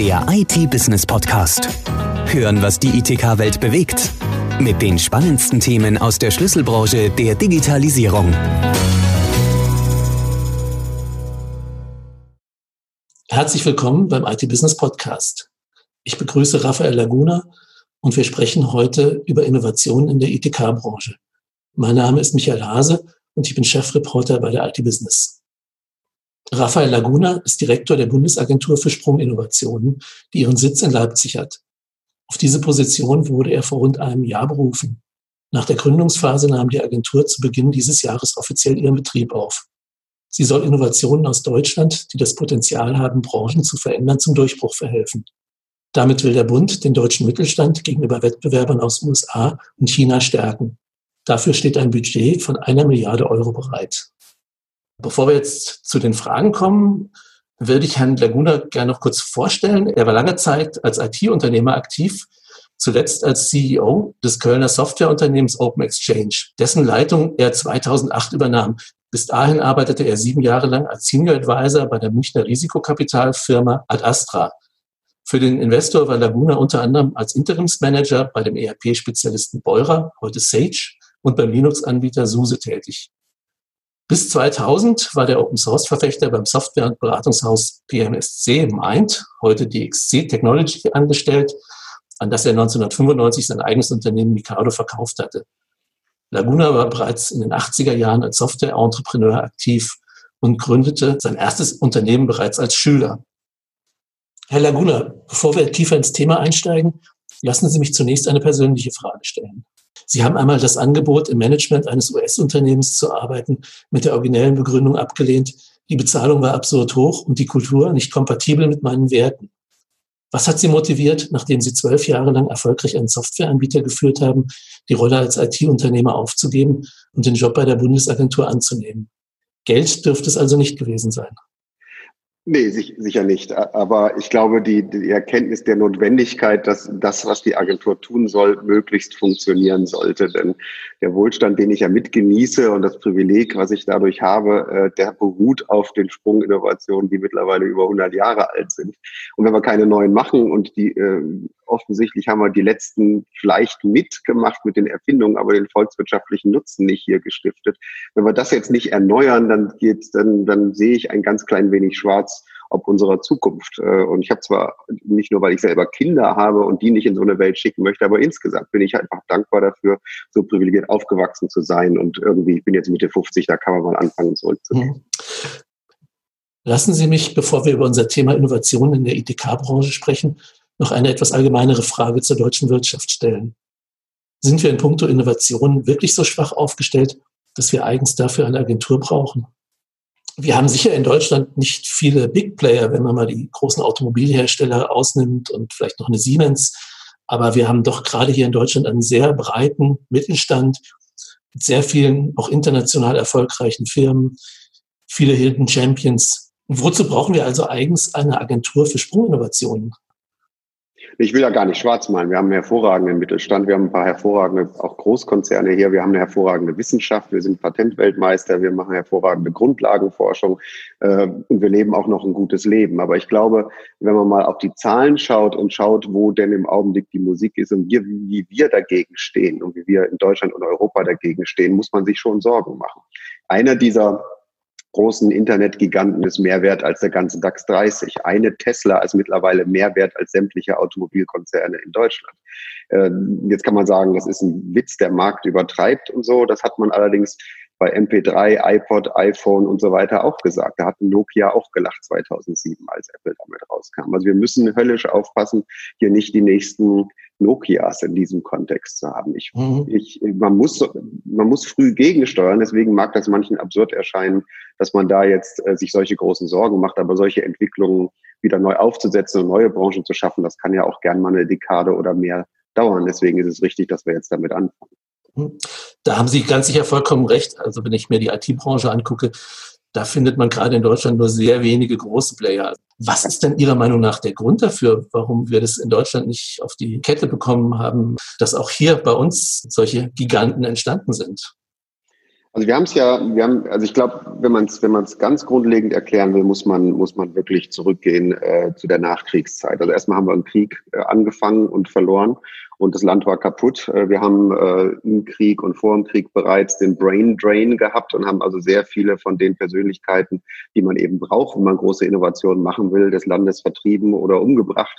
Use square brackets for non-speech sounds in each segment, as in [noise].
Der IT-Business-Podcast. Hören, was die ITK-Welt bewegt. Mit den spannendsten Themen aus der Schlüsselbranche der Digitalisierung. Herzlich willkommen beim IT-Business-Podcast. Ich begrüße Raphael Laguna und wir sprechen heute über Innovationen in der ITK-Branche. Mein Name ist Michael Hase und ich bin Chefreporter bei der IT-Business. Rafael Laguna ist Direktor der Bundesagentur für Sprunginnovationen, die ihren Sitz in Leipzig hat. Auf diese Position wurde er vor rund einem Jahr berufen. Nach der Gründungsphase nahm die Agentur zu Beginn dieses Jahres offiziell ihren Betrieb auf. Sie soll Innovationen aus Deutschland, die das Potenzial haben, Branchen zu verändern, zum Durchbruch verhelfen. Damit will der Bund den deutschen Mittelstand gegenüber Wettbewerbern aus USA und China stärken. Dafür steht ein Budget von einer Milliarde Euro bereit. Bevor wir jetzt zu den Fragen kommen, würde ich Herrn Laguna gerne noch kurz vorstellen. Er war lange Zeit als IT-Unternehmer aktiv, zuletzt als CEO des Kölner Softwareunternehmens Open Exchange, dessen Leitung er 2008 übernahm. Bis dahin arbeitete er sieben Jahre lang als Senior Advisor bei der Münchner Risikokapitalfirma Ad Astra. Für den Investor war Laguna unter anderem als Interimsmanager bei dem ERP-Spezialisten Beurer, heute Sage, und beim Linux-Anbieter SUSE tätig. Bis 2000 war der Open Source Verfechter beim Software- und Beratungshaus PMSC Mind, heute DXC Technology, angestellt, an das er 1995 sein eigenes Unternehmen Mikado verkauft hatte. Laguna war bereits in den 80er Jahren als Software-Entrepreneur aktiv und gründete sein erstes Unternehmen bereits als Schüler. Herr Laguna, bevor wir tiefer ins Thema einsteigen, lassen Sie mich zunächst eine persönliche Frage stellen. Sie haben einmal das Angebot, im Management eines US-Unternehmens zu arbeiten, mit der originellen Begründung abgelehnt, die Bezahlung war absurd hoch und die Kultur nicht kompatibel mit meinen Werten. Was hat Sie motiviert, nachdem Sie zwölf Jahre lang erfolgreich einen Softwareanbieter geführt haben, die Rolle als IT-Unternehmer aufzugeben und den Job bei der Bundesagentur anzunehmen? Geld dürfte es also nicht gewesen sein. Nee, sicher nicht. Aber ich glaube, die, die Erkenntnis der Notwendigkeit, dass das, was die Agentur tun soll, möglichst funktionieren sollte. Denn der Wohlstand, den ich ja mitgenieße und das Privileg, was ich dadurch habe, äh, der beruht auf den Sprunginnovationen, die mittlerweile über 100 Jahre alt sind. Und wenn wir keine neuen machen und die äh, offensichtlich haben wir die letzten vielleicht mitgemacht mit den Erfindungen, aber den volkswirtschaftlichen Nutzen nicht hier gestiftet. Wenn wir das jetzt nicht erneuern, dann geht, dann, dann sehe ich ein ganz klein wenig schwarz ob unserer Zukunft. Äh, und ich habe zwar nicht nur, weil ich selber Kinder habe und die nicht in so eine Welt schicken möchte, aber insgesamt bin ich einfach dankbar dafür, so privilegiert aufgewachsen zu sein. Und irgendwie, ich bin jetzt Mitte 50, da kann man mal anfangen, zurückzugehen. Hm. Lassen Sie mich, bevor wir über unser Thema Innovation in der ITK-Branche sprechen, noch eine etwas allgemeinere Frage zur deutschen Wirtschaft stellen. Sind wir in puncto Innovation wirklich so schwach aufgestellt, dass wir eigens dafür eine Agentur brauchen? Wir haben sicher in Deutschland nicht viele Big Player, wenn man mal die großen Automobilhersteller ausnimmt und vielleicht noch eine Siemens. Aber wir haben doch gerade hier in Deutschland einen sehr breiten Mittelstand mit sehr vielen auch international erfolgreichen Firmen, viele Hidden Champions. Und wozu brauchen wir also eigens eine Agentur für Sprunginnovationen? Ich will ja gar nicht schwarz malen. Wir haben einen hervorragenden Mittelstand, wir haben ein paar hervorragende, auch Großkonzerne hier, wir haben eine hervorragende Wissenschaft, wir sind Patentweltmeister, wir machen hervorragende Grundlagenforschung äh, und wir leben auch noch ein gutes Leben. Aber ich glaube, wenn man mal auf die Zahlen schaut und schaut, wo denn im Augenblick die Musik ist und wir, wie wir dagegen stehen und wie wir in Deutschland und Europa dagegen stehen, muss man sich schon Sorgen machen. Einer dieser großen Internetgiganten ist mehr wert als der ganze DAX 30. Eine Tesla ist mittlerweile mehr wert als sämtliche Automobilkonzerne in Deutschland. Äh, jetzt kann man sagen, das ist ein Witz, der Markt übertreibt und so. Das hat man allerdings bei MP3, iPod, iPhone und so weiter auch gesagt. Da hat Nokia auch gelacht 2007, als Apple damit rauskam. Also wir müssen höllisch aufpassen, hier nicht die nächsten Nokias in diesem Kontext zu haben. Ich, mhm. ich, man, muss, man muss früh gegensteuern, deswegen mag das manchen absurd erscheinen, dass man da jetzt äh, sich solche großen Sorgen macht, aber solche Entwicklungen wieder neu aufzusetzen und neue Branchen zu schaffen, das kann ja auch gern mal eine Dekade oder mehr dauern. Deswegen ist es richtig, dass wir jetzt damit anfangen. Mhm. Da haben Sie ganz sicher vollkommen recht. Also wenn ich mir die IT-Branche angucke, da findet man gerade in Deutschland nur sehr wenige große Player. Was ist denn Ihrer Meinung nach der Grund dafür, warum wir das in Deutschland nicht auf die Kette bekommen haben, dass auch hier bei uns solche Giganten entstanden sind? Also wir haben es ja, wir haben, also ich glaube, wenn man es wenn man es ganz grundlegend erklären will, muss man muss man wirklich zurückgehen äh, zu der Nachkriegszeit. Also erstmal haben wir einen Krieg äh, angefangen und verloren und das Land war kaputt. Äh, wir haben äh, im Krieg und vor dem Krieg bereits den Brain Drain gehabt und haben also sehr viele von den Persönlichkeiten, die man eben braucht, wenn man große Innovationen machen will, des Landes vertrieben oder umgebracht.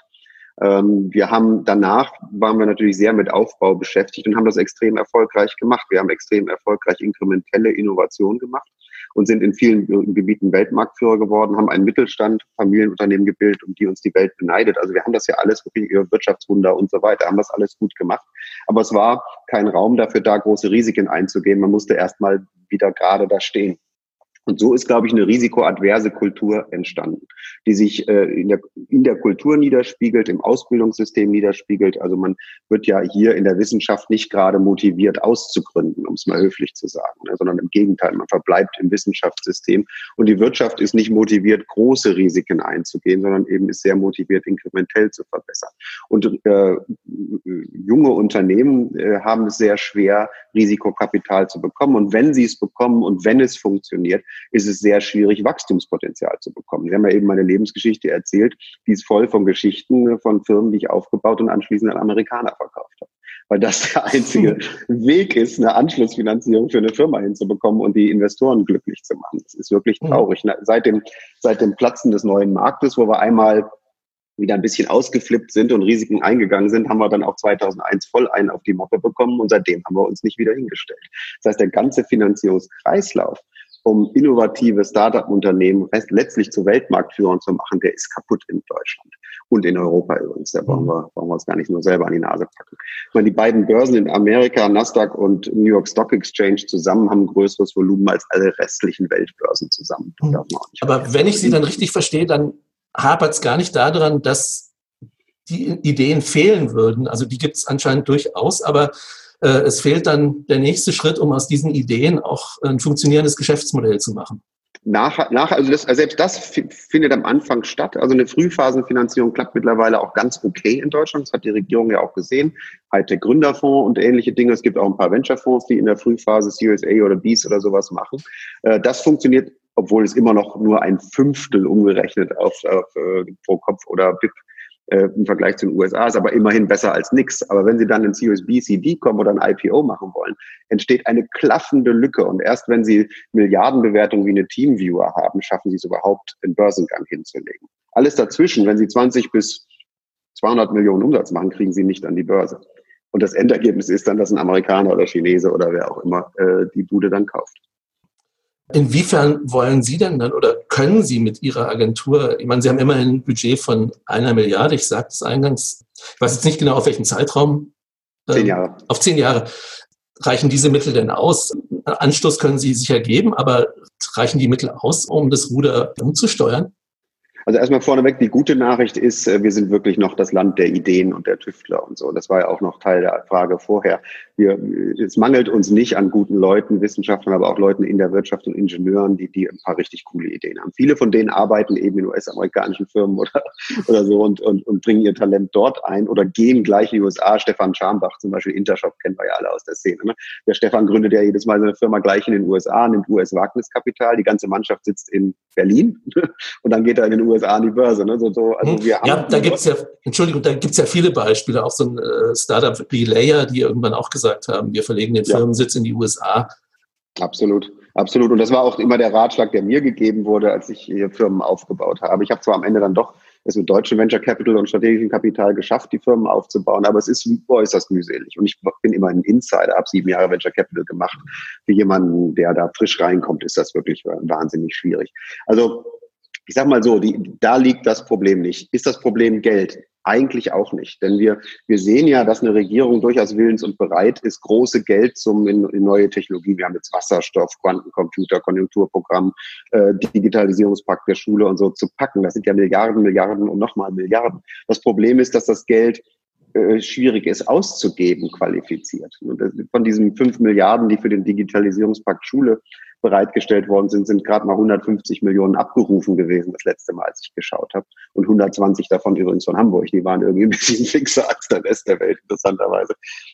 Ähm, wir haben danach waren wir natürlich sehr mit Aufbau beschäftigt und haben das extrem erfolgreich gemacht. Wir haben extrem erfolgreich inkrementelle Innovationen gemacht und sind in vielen Gebieten Weltmarktführer geworden, haben einen Mittelstand, Familienunternehmen gebildet, um die uns die Welt beneidet. Also wir haben das ja alles wirklich über Wirtschaftswunder und so weiter, haben das alles gut gemacht. Aber es war kein Raum dafür da, große Risiken einzugehen. Man musste erst mal wieder gerade da stehen. Und so ist, glaube ich, eine risikoadverse Kultur entstanden, die sich äh, in, der, in der Kultur niederspiegelt, im Ausbildungssystem niederspiegelt. Also man wird ja hier in der Wissenschaft nicht gerade motiviert auszugründen, um es mal höflich zu sagen, ne, sondern im Gegenteil, man verbleibt im Wissenschaftssystem. Und die Wirtschaft ist nicht motiviert, große Risiken einzugehen, sondern eben ist sehr motiviert, inkrementell zu verbessern. Und äh, junge Unternehmen äh, haben es sehr schwer, Risikokapital zu bekommen. Und wenn sie es bekommen und wenn es funktioniert, ist es sehr schwierig, Wachstumspotenzial zu bekommen. Sie haben ja eben meine Lebensgeschichte erzählt, die ist voll von Geschichten von Firmen, die ich aufgebaut und anschließend an Amerikaner verkauft habe. Weil das [laughs] der einzige Weg ist, eine Anschlussfinanzierung für eine Firma hinzubekommen und die Investoren glücklich zu machen. Das ist wirklich mhm. traurig. Seit dem, seit dem Platzen des neuen Marktes, wo wir einmal wieder ein bisschen ausgeflippt sind und Risiken eingegangen sind, haben wir dann auch 2001 voll einen auf die Moppe bekommen und seitdem haben wir uns nicht wieder hingestellt. Das heißt, der ganze Finanzierungskreislauf um innovative Startup-Unternehmen letztlich zu Weltmarktführern zu machen, der ist kaputt in Deutschland und in Europa übrigens. Da wollen wir, wollen wir uns gar nicht nur selber an die Nase packen. Ich meine, die beiden Börsen in Amerika, Nasdaq und New York Stock Exchange zusammen haben ein größeres Volumen als alle restlichen Weltbörsen zusammen. Mhm. Aber wenn ich Sie dann richtig verstehe, dann hapert es gar nicht daran, dass die Ideen fehlen würden. Also die gibt es anscheinend durchaus, aber es fehlt dann der nächste Schritt, um aus diesen Ideen auch ein funktionierendes Geschäftsmodell zu machen. Nach, nach, also, das, selbst das findet am Anfang statt. Also eine Frühphasenfinanzierung klappt mittlerweile auch ganz okay in Deutschland. Das hat die Regierung ja auch gesehen. Hightech Gründerfonds und ähnliche Dinge. Es gibt auch ein paar Venture-Fonds, die in der Frühphase Series A oder Bs oder sowas machen. Äh, das funktioniert, obwohl es immer noch nur ein Fünftel umgerechnet auf, auf äh, pro Kopf oder BIP äh, im Vergleich zu den USA ist aber immerhin besser als nichts. Aber wenn Sie dann in Series B, C, D kommen oder ein IPO machen wollen, entsteht eine klaffende Lücke. Und erst wenn Sie Milliardenbewertungen wie eine Teamviewer haben, schaffen Sie es überhaupt, einen Börsengang hinzulegen. Alles dazwischen, wenn Sie 20 bis 200 Millionen Umsatz machen, kriegen Sie nicht an die Börse. Und das Endergebnis ist dann, dass ein Amerikaner oder Chinese oder wer auch immer äh, die Bude dann kauft. Inwiefern wollen Sie denn dann oder können Sie mit Ihrer Agentur, ich meine, Sie haben immerhin ein Budget von einer Milliarde, ich sagte es eingangs, ich weiß jetzt nicht genau, auf welchen Zeitraum. Zehn Jahre. Auf zehn Jahre. Reichen diese Mittel denn aus? Anstoß können Sie sicher geben, aber reichen die Mittel aus, um das Ruder umzusteuern? Also erstmal vorneweg, die gute Nachricht ist, äh, wir sind wirklich noch das Land der Ideen und der Tüftler und so. Das war ja auch noch Teil der Frage vorher. Wir, es mangelt uns nicht an guten Leuten, Wissenschaftlern, aber auch Leuten in der Wirtschaft und Ingenieuren, die, die ein paar richtig coole Ideen haben. Viele von denen arbeiten eben in US-amerikanischen Firmen oder, [laughs] oder so und, und, und bringen ihr Talent dort ein oder gehen gleich in die USA. Stefan Schambach zum Beispiel, Intershop kennen wir ja alle aus der Szene. Ne? Der Stefan gründet ja jedes Mal seine Firma gleich in den USA, nimmt US-Wagniskapital. Die ganze Mannschaft sitzt in Berlin [laughs] und dann geht er in den USA an die Börse. Ne? So, so, also hm. wir ja, da gibt es ja, Entschuldigung, da gibt es ja viele Beispiele, auch so ein äh, Startup wie Layer, die irgendwann auch gesagt haben, wir verlegen den ja. Firmensitz in die USA. Absolut, absolut. Und das war auch immer der Ratschlag, der mir gegeben wurde, als ich hier Firmen aufgebaut habe. Ich habe zwar am Ende dann doch es mit deutschen Venture Capital und strategischem Kapital geschafft, die Firmen aufzubauen, aber es ist äußerst mühselig. Und ich bin immer ein Insider, habe sieben Jahre Venture Capital gemacht. Für jemanden, der da frisch reinkommt, ist das wirklich wahnsinnig schwierig. Also ich sag mal so, die, da liegt das Problem nicht. Ist das Problem Geld? Eigentlich auch nicht. Denn wir, wir sehen ja, dass eine Regierung durchaus willens und bereit ist, große Geldsummen in, in neue Technologien, wir haben jetzt Wasserstoff, Quantencomputer, Konjunkturprogramm, äh, Digitalisierungspakt der Schule und so zu packen. Das sind ja Milliarden, Milliarden und nochmal Milliarden. Das Problem ist, dass das Geld äh, schwierig ist auszugeben, qualifiziert. Von diesen fünf Milliarden, die für den Digitalisierungspakt Schule bereitgestellt worden sind, sind gerade mal 150 Millionen abgerufen gewesen, das letzte Mal, als ich geschaut habe. Und 120 davon übrigens von Hamburg. Die waren irgendwie ein bisschen [laughs] fixer als der Rest der Welt, interessanterweise.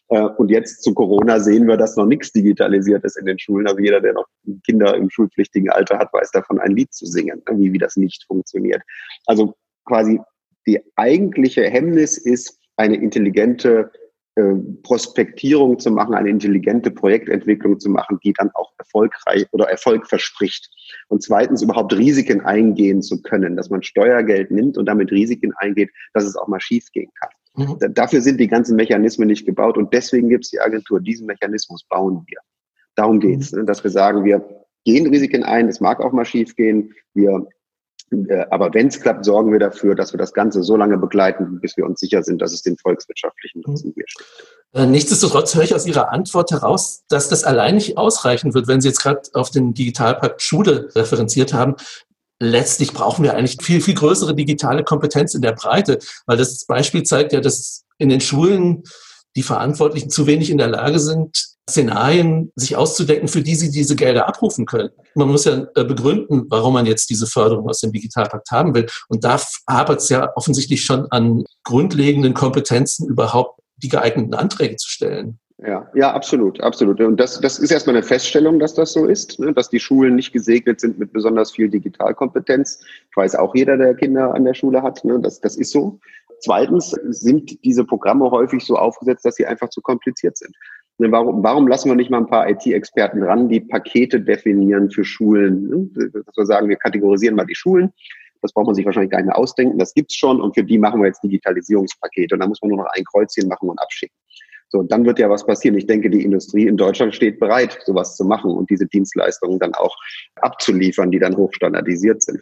Äh, und jetzt zu Corona sehen wir, dass noch nichts digitalisiert ist in den Schulen. Also jeder, der noch Kinder im schulpflichtigen Alter hat, weiß davon, ein Lied zu singen, wie, wie das nicht funktioniert. Also quasi die eigentliche Hemmnis ist, eine intelligente äh, Prospektierung zu machen, eine intelligente Projektentwicklung zu machen, die dann auch erfolgreich oder Erfolg verspricht. Und zweitens überhaupt Risiken eingehen zu können, dass man Steuergeld nimmt und damit Risiken eingeht, dass es auch mal schiefgehen kann. Mhm. Dafür sind die ganzen Mechanismen nicht gebaut und deswegen gibt es die Agentur. Diesen Mechanismus bauen wir. Darum geht's, mhm. ne, dass wir sagen, wir gehen Risiken ein, es mag auch mal schiefgehen, wir aber wenn es klappt, sorgen wir dafür, dass wir das Ganze so lange begleiten, bis wir uns sicher sind, dass es den volkswirtschaftlichen Nutzen widerstrebt. Äh, nichtsdestotrotz höre ich aus Ihrer Antwort heraus, dass das allein nicht ausreichen wird, wenn Sie jetzt gerade auf den Digitalpakt Schule referenziert haben. Letztlich brauchen wir eigentlich viel, viel größere digitale Kompetenz in der Breite, weil das Beispiel zeigt ja, dass in den Schulen die Verantwortlichen zu wenig in der Lage sind, Szenarien sich auszudenken, für die sie diese Gelder abrufen können. Man muss ja äh, begründen, warum man jetzt diese Förderung aus dem Digitalpakt haben will. Und da hapert es ja offensichtlich schon an grundlegenden Kompetenzen, überhaupt die geeigneten Anträge zu stellen. Ja, ja, absolut, absolut. Und das, das ist erstmal eine Feststellung, dass das so ist, ne? dass die Schulen nicht gesegnet sind mit besonders viel Digitalkompetenz. Ich weiß auch jeder, der Kinder an der Schule hat, ne? das, das ist so. Zweitens sind diese Programme häufig so aufgesetzt, dass sie einfach zu kompliziert sind. Ne, warum, warum lassen wir nicht mal ein paar IT-Experten ran, die Pakete definieren für Schulen? Ne? Dass wir sagen, wir kategorisieren mal die Schulen. Das braucht man sich wahrscheinlich gar nicht mehr ausdenken. Das gibt's schon. Und für die machen wir jetzt Digitalisierungspakete. Und da muss man nur noch ein Kreuzchen machen und abschicken. So, dann wird ja was passieren. Ich denke, die Industrie in Deutschland steht bereit, sowas zu machen und diese Dienstleistungen dann auch abzuliefern, die dann hochstandardisiert sind.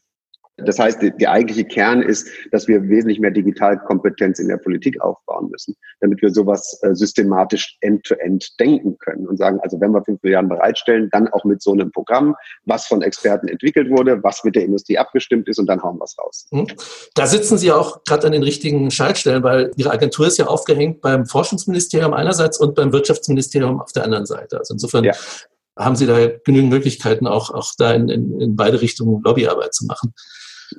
Das heißt, der eigentliche Kern ist, dass wir wesentlich mehr Digitalkompetenz in der Politik aufbauen müssen, damit wir sowas äh, systematisch end-to-end -end denken können und sagen, also wenn wir fünf Milliarden bereitstellen, dann auch mit so einem Programm, was von Experten entwickelt wurde, was mit der Industrie abgestimmt ist und dann hauen wir es raus. Hm. Da sitzen Sie auch gerade an den richtigen Schaltstellen, weil Ihre Agentur ist ja aufgehängt beim Forschungsministerium einerseits und beim Wirtschaftsministerium auf der anderen Seite. Also insofern ja. haben Sie da genügend Möglichkeiten, auch, auch da in, in, in beide Richtungen Lobbyarbeit zu machen.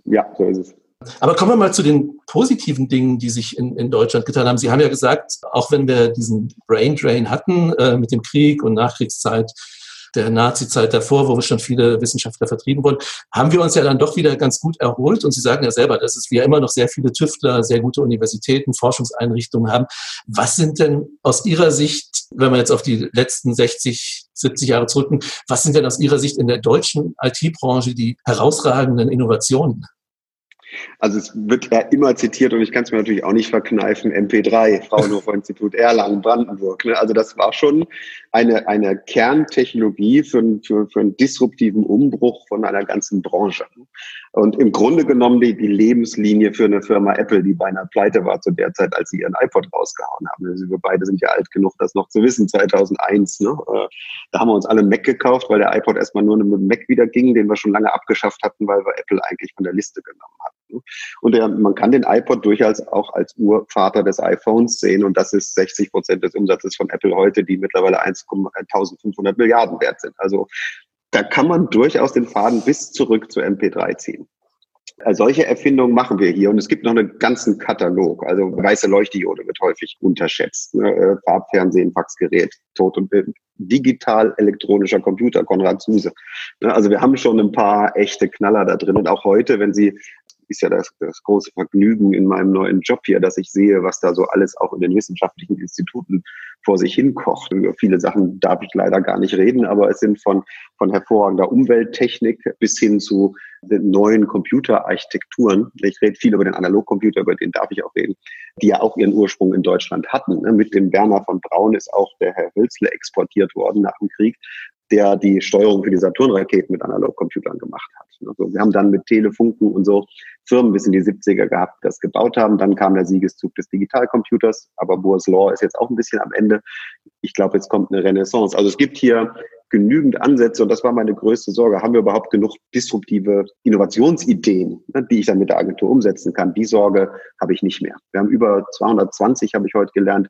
Ja, so ist es. Aber kommen wir mal zu den positiven Dingen, die sich in, in Deutschland getan haben. Sie haben ja gesagt, auch wenn wir diesen Brain Drain hatten äh, mit dem Krieg und Nachkriegszeit, der Nazi-Zeit davor, wo schon viele Wissenschaftler vertrieben wurden, haben wir uns ja dann doch wieder ganz gut erholt. Und Sie sagen ja selber, dass wir immer noch sehr viele Tüftler, sehr gute Universitäten, Forschungseinrichtungen haben. Was sind denn aus Ihrer Sicht, wenn wir jetzt auf die letzten 60, 70 Jahre zurücken, was sind denn aus Ihrer Sicht in der deutschen IT-Branche die herausragenden Innovationen? Also es wird ja immer zitiert und ich kann es mir natürlich auch nicht verkneifen, MP3, Fraunhofer Institut [laughs] Erlangen, Brandenburg. Ne? Also das war schon eine, eine Kerntechnologie für, für, für einen disruptiven Umbruch von einer ganzen Branche. Und im Grunde genommen die, die Lebenslinie für eine Firma Apple, die beinahe pleite war zu der Zeit, als sie ihren iPod rausgehauen haben. Also wir beide sind ja alt genug, das noch zu wissen, 2001. Ne? Äh, da haben wir uns alle Mac gekauft, weil der iPod erstmal nur mit dem Mac wieder ging, den wir schon lange abgeschafft hatten, weil wir Apple eigentlich von der Liste genommen hatten. Und der, man kann den iPod durchaus auch als Urvater des iPhones sehen. Und das ist 60 Prozent des Umsatzes von Apple heute, die mittlerweile 1,1500 Milliarden wert sind. Also da kann man durchaus den Faden bis zurück zu MP3 ziehen. Also solche Erfindungen machen wir hier und es gibt noch einen ganzen Katalog. Also weiße Leuchtdiode wird häufig unterschätzt. Ne? Äh, Farbfernsehen, Faxgerät, Tot und Bild. Digital elektronischer Computer, Konrad Zuse. Ne? Also wir haben schon ein paar echte Knaller da drin. Und auch heute, wenn Sie ist ja das, das große Vergnügen in meinem neuen Job hier, dass ich sehe, was da so alles auch in den wissenschaftlichen Instituten vor sich hinkocht. Über viele Sachen darf ich leider gar nicht reden, aber es sind von, von hervorragender Umwelttechnik bis hin zu neuen Computerarchitekturen. Ich rede viel über den Analogcomputer, über den darf ich auch reden, die ja auch ihren Ursprung in Deutschland hatten. Mit dem Werner von Braun ist auch der Herr Hölzle exportiert worden nach dem Krieg der die Steuerung für die Saturn-Raketen mit Analogcomputern gemacht hat. Also wir haben dann mit Telefunken und so Firmen bis in die 70er gehabt, das gebaut haben. Dann kam der Siegeszug des Digitalcomputers, aber Bohr's Law ist jetzt auch ein bisschen am Ende. Ich glaube, jetzt kommt eine Renaissance. Also es gibt hier genügend Ansätze und das war meine größte Sorge. Haben wir überhaupt genug disruptive Innovationsideen, ne, die ich dann mit der Agentur umsetzen kann? Die Sorge habe ich nicht mehr. Wir haben über 220, habe ich heute gelernt,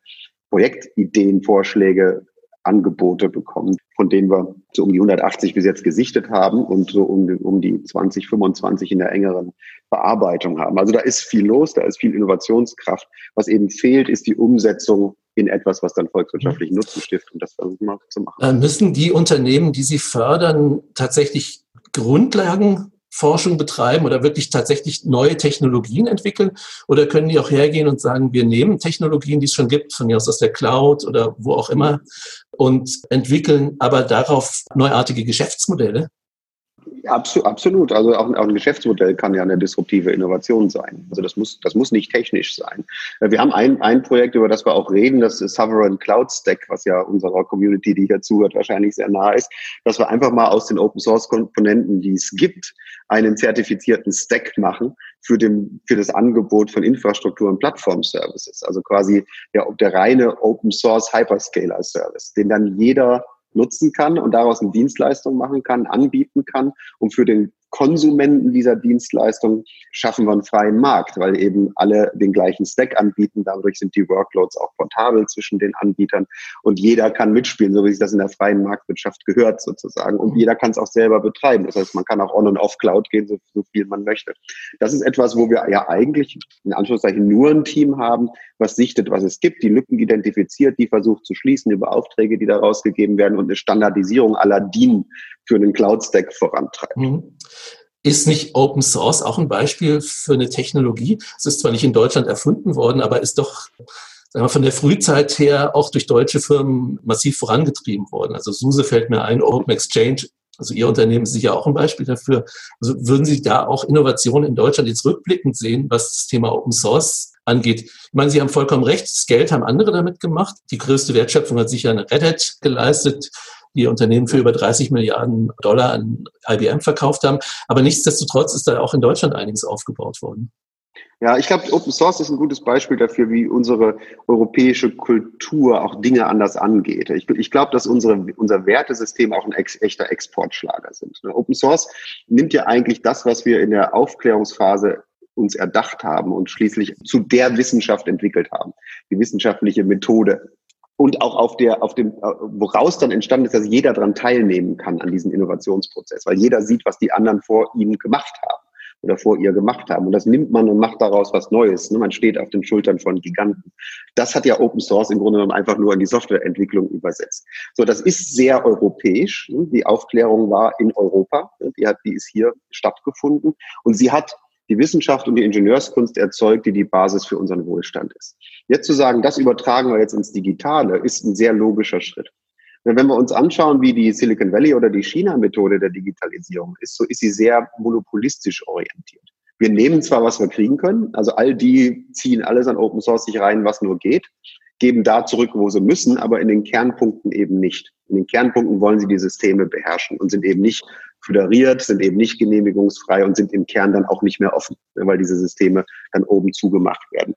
Projektideen, Vorschläge Angebote bekommen, von denen wir so um die 180 bis jetzt gesichtet haben und so um, um die 20, 25 in der engeren Bearbeitung haben. Also da ist viel los, da ist viel Innovationskraft. Was eben fehlt, ist die Umsetzung in etwas, was dann volkswirtschaftlichen mhm. Nutzen stiftet. Und das wir zu machen. Äh, müssen die Unternehmen, die Sie fördern, tatsächlich Grundlagen Forschung betreiben oder wirklich tatsächlich neue Technologien entwickeln? Oder können die auch hergehen und sagen, wir nehmen Technologien, die es schon gibt, von mir aus aus der Cloud oder wo auch immer, und entwickeln aber darauf neuartige Geschäftsmodelle? Absolut. Also auch, ein Geschäftsmodell kann ja eine disruptive Innovation sein. Also das muss, das muss nicht technisch sein. Äh, wir haben ein, ein Projekt, über das wir auch reden, das ist Sovereign Cloud Stack, was ja unserer Community, die hier zuhört, wahrscheinlich sehr nah ist, dass wir einfach mal aus den Open Source Komponenten, die es gibt, einen zertifizierten Stack machen für, den, für das Angebot von Infrastruktur und Plattform-Services. Also quasi der, der reine Open Source Hyperscaler Service, den dann jeder nutzen kann und daraus eine Dienstleistung machen kann, anbieten kann, um für den Konsumenten dieser Dienstleistung schaffen wir einen freien Markt, weil eben alle den gleichen Stack anbieten. Dadurch sind die Workloads auch portabel zwischen den Anbietern und jeder kann mitspielen, so wie sich das in der freien Marktwirtschaft gehört sozusagen. Und jeder kann es auch selber betreiben. Das heißt, man kann auch on und off Cloud gehen, so, so viel man möchte. Das ist etwas, wo wir ja eigentlich in Anführungszeichen nur ein Team haben, was sichtet, was es gibt, die Lücken identifiziert, die versucht zu schließen über Aufträge, die da rausgegeben werden und eine Standardisierung aller DIN für einen Cloud-Stack vorantreibt. Mhm. Ist nicht Open Source auch ein Beispiel für eine Technologie? Es ist zwar nicht in Deutschland erfunden worden, aber ist doch wir, von der Frühzeit her auch durch deutsche Firmen massiv vorangetrieben worden. Also SUSE fällt mir ein, Open Exchange, also Ihr Unternehmen ist sicher auch ein Beispiel dafür. Also würden Sie da auch Innovationen in Deutschland jetzt rückblickend sehen, was das Thema Open Source angeht? Ich meine, Sie haben vollkommen recht, das Geld haben andere damit gemacht. Die größte Wertschöpfung hat sicher Red Hat geleistet die Unternehmen für über 30 Milliarden Dollar an IBM verkauft haben. Aber nichtsdestotrotz ist da auch in Deutschland einiges aufgebaut worden. Ja, ich glaube, Open Source ist ein gutes Beispiel dafür, wie unsere europäische Kultur auch Dinge anders angeht. Ich, ich glaube, dass unsere, unser Wertesystem auch ein ex, echter Exportschlager sind. Open Source nimmt ja eigentlich das, was wir in der Aufklärungsphase uns erdacht haben und schließlich zu der Wissenschaft entwickelt haben. Die wissenschaftliche Methode und auch auf der, auf dem, woraus dann entstanden ist, dass jeder daran teilnehmen kann an diesem Innovationsprozess, weil jeder sieht, was die anderen vor ihm gemacht haben oder vor ihr gemacht haben. Und das nimmt man und macht daraus was Neues. Ne? Man steht auf den Schultern von Giganten. Das hat ja Open Source im Grunde genommen einfach nur in die Softwareentwicklung übersetzt. So, das ist sehr europäisch. Ne? Die Aufklärung war in Europa. Ne? Die hat, die ist hier stattgefunden. Und sie hat die Wissenschaft und die Ingenieurskunst erzeugt, die die Basis für unseren Wohlstand ist. Jetzt zu sagen, das übertragen wir jetzt ins Digitale, ist ein sehr logischer Schritt. Wenn wir uns anschauen, wie die Silicon Valley oder die China-Methode der Digitalisierung ist, so ist sie sehr monopolistisch orientiert. Wir nehmen zwar, was wir kriegen können, also all die ziehen alles an Open Source sich rein, was nur geht, geben da zurück, wo sie müssen, aber in den Kernpunkten eben nicht. In den Kernpunkten wollen sie die Systeme beherrschen und sind eben nicht föderiert, sind eben nicht genehmigungsfrei und sind im Kern dann auch nicht mehr offen, weil diese Systeme dann oben zugemacht werden.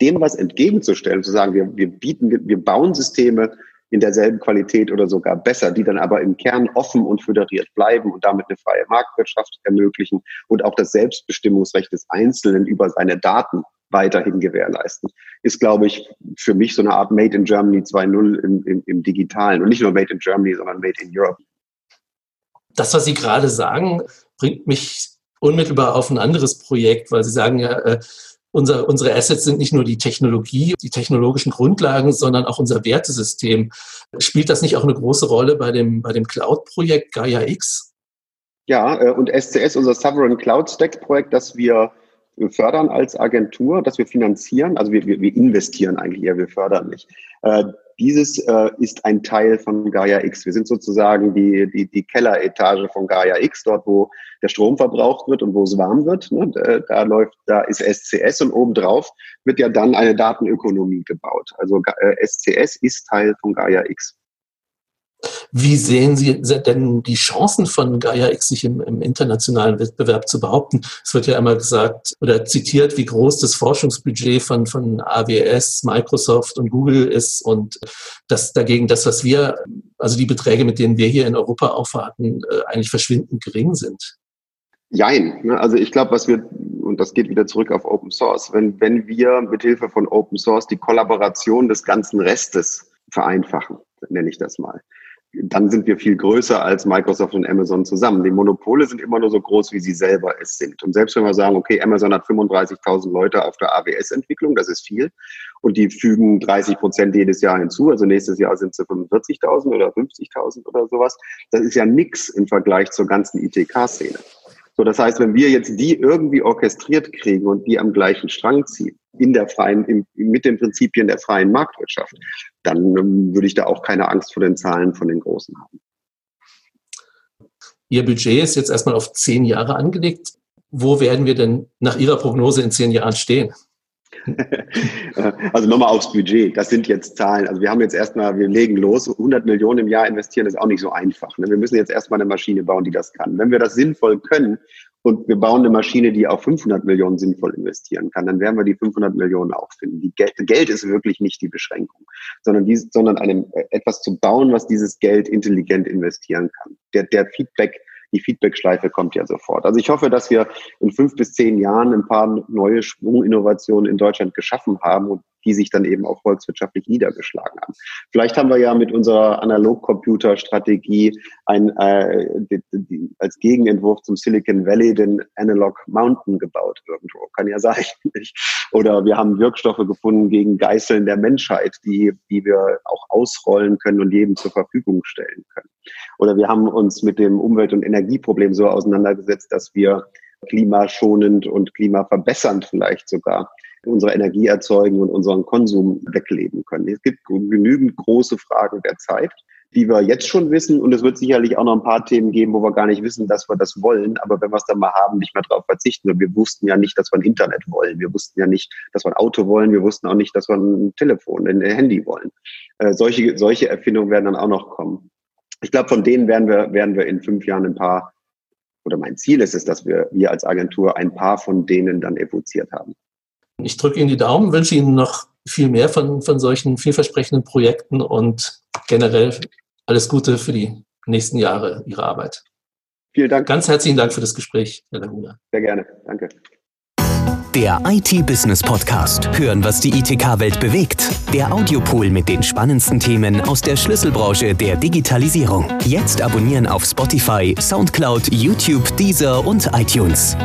Dem was entgegenzustellen, zu sagen, wir, wir bieten, wir bauen Systeme in derselben Qualität oder sogar besser, die dann aber im Kern offen und föderiert bleiben und damit eine freie Marktwirtschaft ermöglichen und auch das Selbstbestimmungsrecht des Einzelnen über seine Daten weiterhin gewährleisten, ist, glaube ich, für mich so eine Art Made in Germany 2.0 im, im, im Digitalen und nicht nur Made in Germany, sondern Made in Europe. Das, was Sie gerade sagen, bringt mich unmittelbar auf ein anderes Projekt, weil Sie sagen ja, äh, unser, unsere Assets sind nicht nur die Technologie, die technologischen Grundlagen, sondern auch unser Wertesystem. Spielt das nicht auch eine große Rolle bei dem, bei dem Cloud-Projekt Gaia X? Ja, äh, und SCS, unser Sovereign Cloud Stack Projekt, das wir fördern als Agentur, dass wir finanzieren, also wir, wir, wir investieren eigentlich eher, wir fördern nicht. Äh, dieses äh, ist ein Teil von Gaia X. Wir sind sozusagen die, die, die Kelleretage von Gaia X, dort wo der Strom verbraucht wird und wo es warm wird. Ne? Da, läuft, da ist SCS und obendrauf wird ja dann eine Datenökonomie gebaut. Also äh, SCS ist Teil von Gaia X. Wie sehen Sie denn die Chancen von Gaia X, sich im, im, internationalen Wettbewerb zu behaupten? Es wird ja immer gesagt oder zitiert, wie groß das Forschungsbudget von, von AWS, Microsoft und Google ist und dass dagegen das, was wir, also die Beträge, mit denen wir hier in Europa aufwarten, äh, eigentlich verschwindend gering sind. Jein. Ne? Also ich glaube, was wir, und das geht wieder zurück auf Open Source, wenn, wenn wir mit Hilfe von Open Source die Kollaboration des ganzen Restes vereinfachen, nenne ich das mal, dann sind wir viel größer als Microsoft und Amazon zusammen. Die Monopole sind immer nur so groß, wie sie selber es sind. Und selbst wenn wir sagen, okay, Amazon hat 35.000 Leute auf der AWS-Entwicklung, das ist viel, und die fügen 30 Prozent jedes Jahr hinzu, also nächstes Jahr sind es 45.000 oder 50.000 oder sowas, das ist ja nichts im Vergleich zur ganzen ITK-Szene. So, das heißt, wenn wir jetzt die irgendwie orchestriert kriegen und die am gleichen Strang ziehen, in der freien, im, mit den Prinzipien der freien Marktwirtschaft, dann ähm, würde ich da auch keine Angst vor den Zahlen von den Großen haben. Ihr Budget ist jetzt erstmal auf zehn Jahre angelegt. Wo werden wir denn nach Ihrer Prognose in zehn Jahren stehen? [laughs] also nochmal aufs Budget. Das sind jetzt Zahlen. Also wir haben jetzt erstmal, wir legen los. 100 Millionen im Jahr investieren ist auch nicht so einfach. Ne? Wir müssen jetzt erstmal eine Maschine bauen, die das kann. Wenn wir das sinnvoll können und wir bauen eine Maschine, die auch 500 Millionen sinnvoll investieren kann, dann werden wir die 500 Millionen auch finden. Geld, Geld ist wirklich nicht die Beschränkung, sondern, die, sondern einem, äh, etwas zu bauen, was dieses Geld intelligent investieren kann. Der, der Feedback die Feedback-Schleife kommt ja sofort. Also ich hoffe, dass wir in fünf bis zehn Jahren ein paar neue Sprunginnovationen in Deutschland geschaffen haben und die sich dann eben auch volkswirtschaftlich niedergeschlagen haben. Vielleicht haben wir ja mit unserer Analog-Computer-Strategie ein, äh, die, die, als Gegenentwurf zum Silicon Valley den Analog Mountain gebaut irgendwo. Kann ja sein. [laughs] Nicht? Oder wir haben Wirkstoffe gefunden gegen Geißeln der Menschheit, die, die wir auch ausrollen können und jedem zur Verfügung stellen können. Oder wir haben uns mit dem Umwelt- und Energieproblem so auseinandergesetzt, dass wir klimaschonend und klimaverbessernd vielleicht sogar unsere Energie erzeugen und unseren Konsum wegleben können. Es gibt genügend große Fragen der Zeit, die wir jetzt schon wissen. Und es wird sicherlich auch noch ein paar Themen geben, wo wir gar nicht wissen, dass wir das wollen. Aber wenn wir es dann mal haben, nicht mehr darauf verzichten. Wir wussten ja nicht, dass wir ein Internet wollen. Wir wussten ja nicht, dass wir ein Auto wollen. Wir wussten auch nicht, dass wir ein Telefon, ein Handy wollen. Äh, solche, solche Erfindungen werden dann auch noch kommen. Ich glaube, von denen werden wir, werden wir in fünf Jahren ein paar, oder mein Ziel ist es, dass wir, wir als Agentur ein paar von denen dann evoziert haben. Ich drücke Ihnen die Daumen, wünsche Ihnen noch viel mehr von, von solchen vielversprechenden Projekten und generell alles Gute für die nächsten Jahre Ihrer Arbeit. Vielen Dank. Ganz herzlichen Dank für das Gespräch, Herr Laguna. Sehr gerne. Danke. Der IT-Business Podcast. Hören, was die ITK-Welt bewegt. Der Audiopool mit den spannendsten Themen aus der Schlüsselbranche der Digitalisierung. Jetzt abonnieren auf Spotify, Soundcloud, YouTube, Deezer und iTunes.